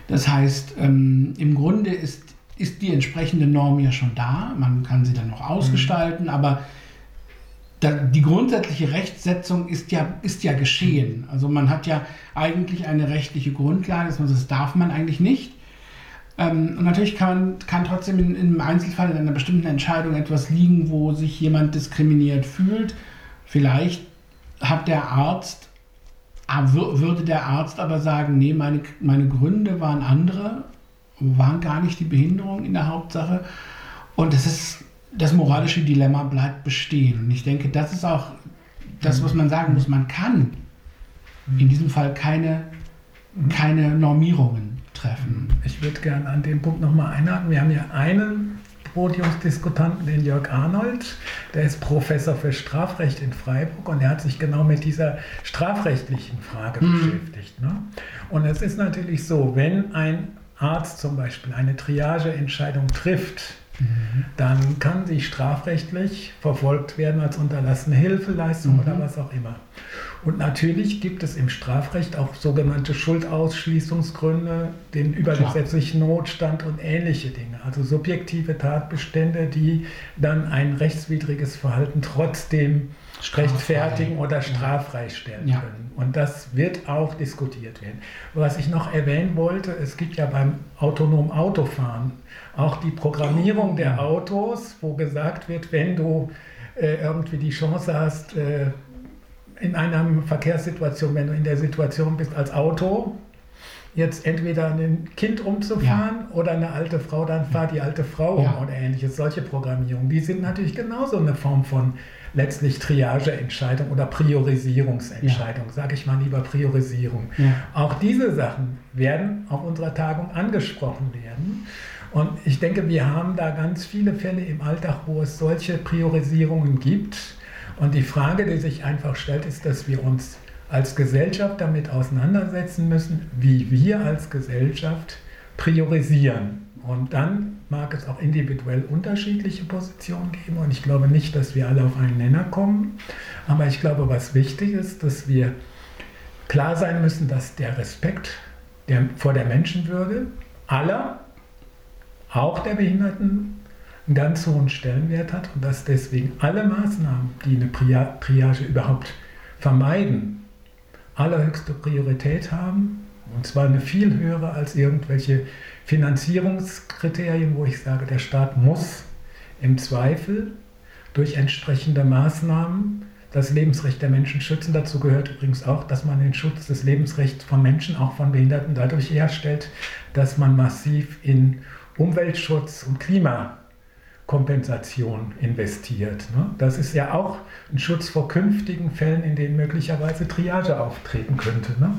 Das heißt, ähm, im Grunde ist, ist die entsprechende Norm ja schon da, man kann sie dann noch ausgestalten, mhm. aber die grundsätzliche Rechtsetzung ist ja, ist ja geschehen. Also man hat ja eigentlich eine rechtliche Grundlage, das darf man eigentlich nicht. Ähm, und natürlich kann, kann trotzdem in, im Einzelfall in einer bestimmten Entscheidung etwas liegen, wo sich jemand diskriminiert fühlt. Vielleicht hat der Arzt, ah, würde der Arzt aber sagen, nee, meine, meine Gründe waren andere, waren gar nicht die Behinderung in der Hauptsache. Und das ist das moralische Dilemma bleibt bestehen. Und ich denke, das ist auch das, was man sagen muss. Man kann in diesem Fall keine, keine Normierungen treffen. Ich würde gerne an dem Punkt nochmal einhaken. Wir haben ja einen Podiumsdiskutanten, den Jörg Arnold, der ist Professor für Strafrecht in Freiburg und er hat sich genau mit dieser strafrechtlichen Frage mhm. beschäftigt. Ne? Und es ist natürlich so, wenn ein Arzt zum Beispiel eine Triageentscheidung trifft, dann kann sie strafrechtlich verfolgt werden als unterlassene Hilfeleistung mhm. oder was auch immer. Und natürlich gibt es im Strafrecht auch sogenannte Schuldausschließungsgründe, den übergesetzlichen Notstand und ähnliche Dinge. Also subjektive Tatbestände, die dann ein rechtswidriges Verhalten trotzdem rechtfertigen oder straffrei stellen ja. können. Und das wird auch diskutiert werden. Was ich noch erwähnen wollte, es gibt ja beim autonomen Autofahren auch die Programmierung der Autos, wo gesagt wird, wenn du äh, irgendwie die Chance hast, äh, in einer Verkehrssituation, wenn du in der Situation bist als Auto, jetzt entweder ein Kind umzufahren ja. oder eine alte Frau, dann fahr die alte Frau um ja. oder ähnliches. Solche Programmierungen, die sind natürlich genauso eine Form von letztlich Triageentscheidung oder Priorisierungsentscheidung, ja. sage ich mal lieber Priorisierung. Auch diese Sachen werden auf unserer Tagung angesprochen werden. Und ich denke, wir haben da ganz viele Fälle im Alltag, wo es solche Priorisierungen gibt. Und die Frage, die sich einfach stellt, ist, dass wir uns als Gesellschaft damit auseinandersetzen müssen, wie wir als Gesellschaft priorisieren. Und dann mag es auch individuell unterschiedliche Positionen geben. Und ich glaube nicht, dass wir alle auf einen Nenner kommen. Aber ich glaube, was wichtig ist, dass wir klar sein müssen, dass der Respekt der, vor der Menschenwürde aller auch der Behinderten einen ganz hohen Stellenwert hat und dass deswegen alle Maßnahmen, die eine Triage überhaupt vermeiden, allerhöchste Priorität haben. Und zwar eine viel höhere als irgendwelche Finanzierungskriterien, wo ich sage, der Staat muss im Zweifel durch entsprechende Maßnahmen das Lebensrecht der Menschen schützen. Dazu gehört übrigens auch, dass man den Schutz des Lebensrechts von Menschen, auch von Behinderten, dadurch herstellt, dass man massiv in Umweltschutz und Klimakompensation investiert. Ne? Das ist ja auch ein Schutz vor künftigen Fällen, in denen möglicherweise Triage auftreten könnte. Ne?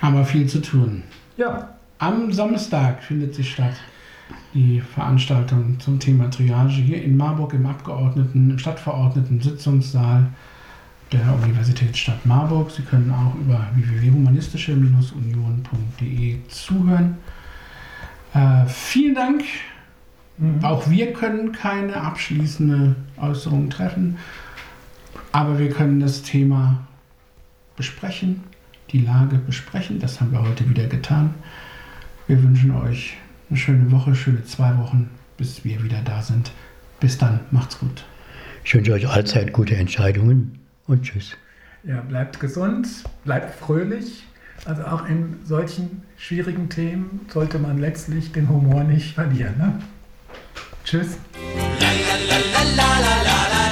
Haben wir viel zu tun. Ja. Am Samstag findet sie statt die Veranstaltung zum Thema Triage hier in Marburg im Abgeordneten, im Stadtverordneten Sitzungssaal der Universitätsstadt Marburg. Sie können auch über www.humanistische-union.de zuhören. Äh, vielen Dank. Mhm. Auch wir können keine abschließende Äußerung treffen, aber wir können das Thema besprechen, die Lage besprechen. Das haben wir heute wieder getan. Wir wünschen euch eine schöne Woche, schöne zwei Wochen, bis wir wieder da sind. Bis dann, macht's gut. Ich wünsche euch allzeit gute Entscheidungen und tschüss. Ja, bleibt gesund, bleibt fröhlich. Also auch in solchen schwierigen Themen sollte man letztlich den Humor nicht verlieren. Ne? Tschüss. La, la, la,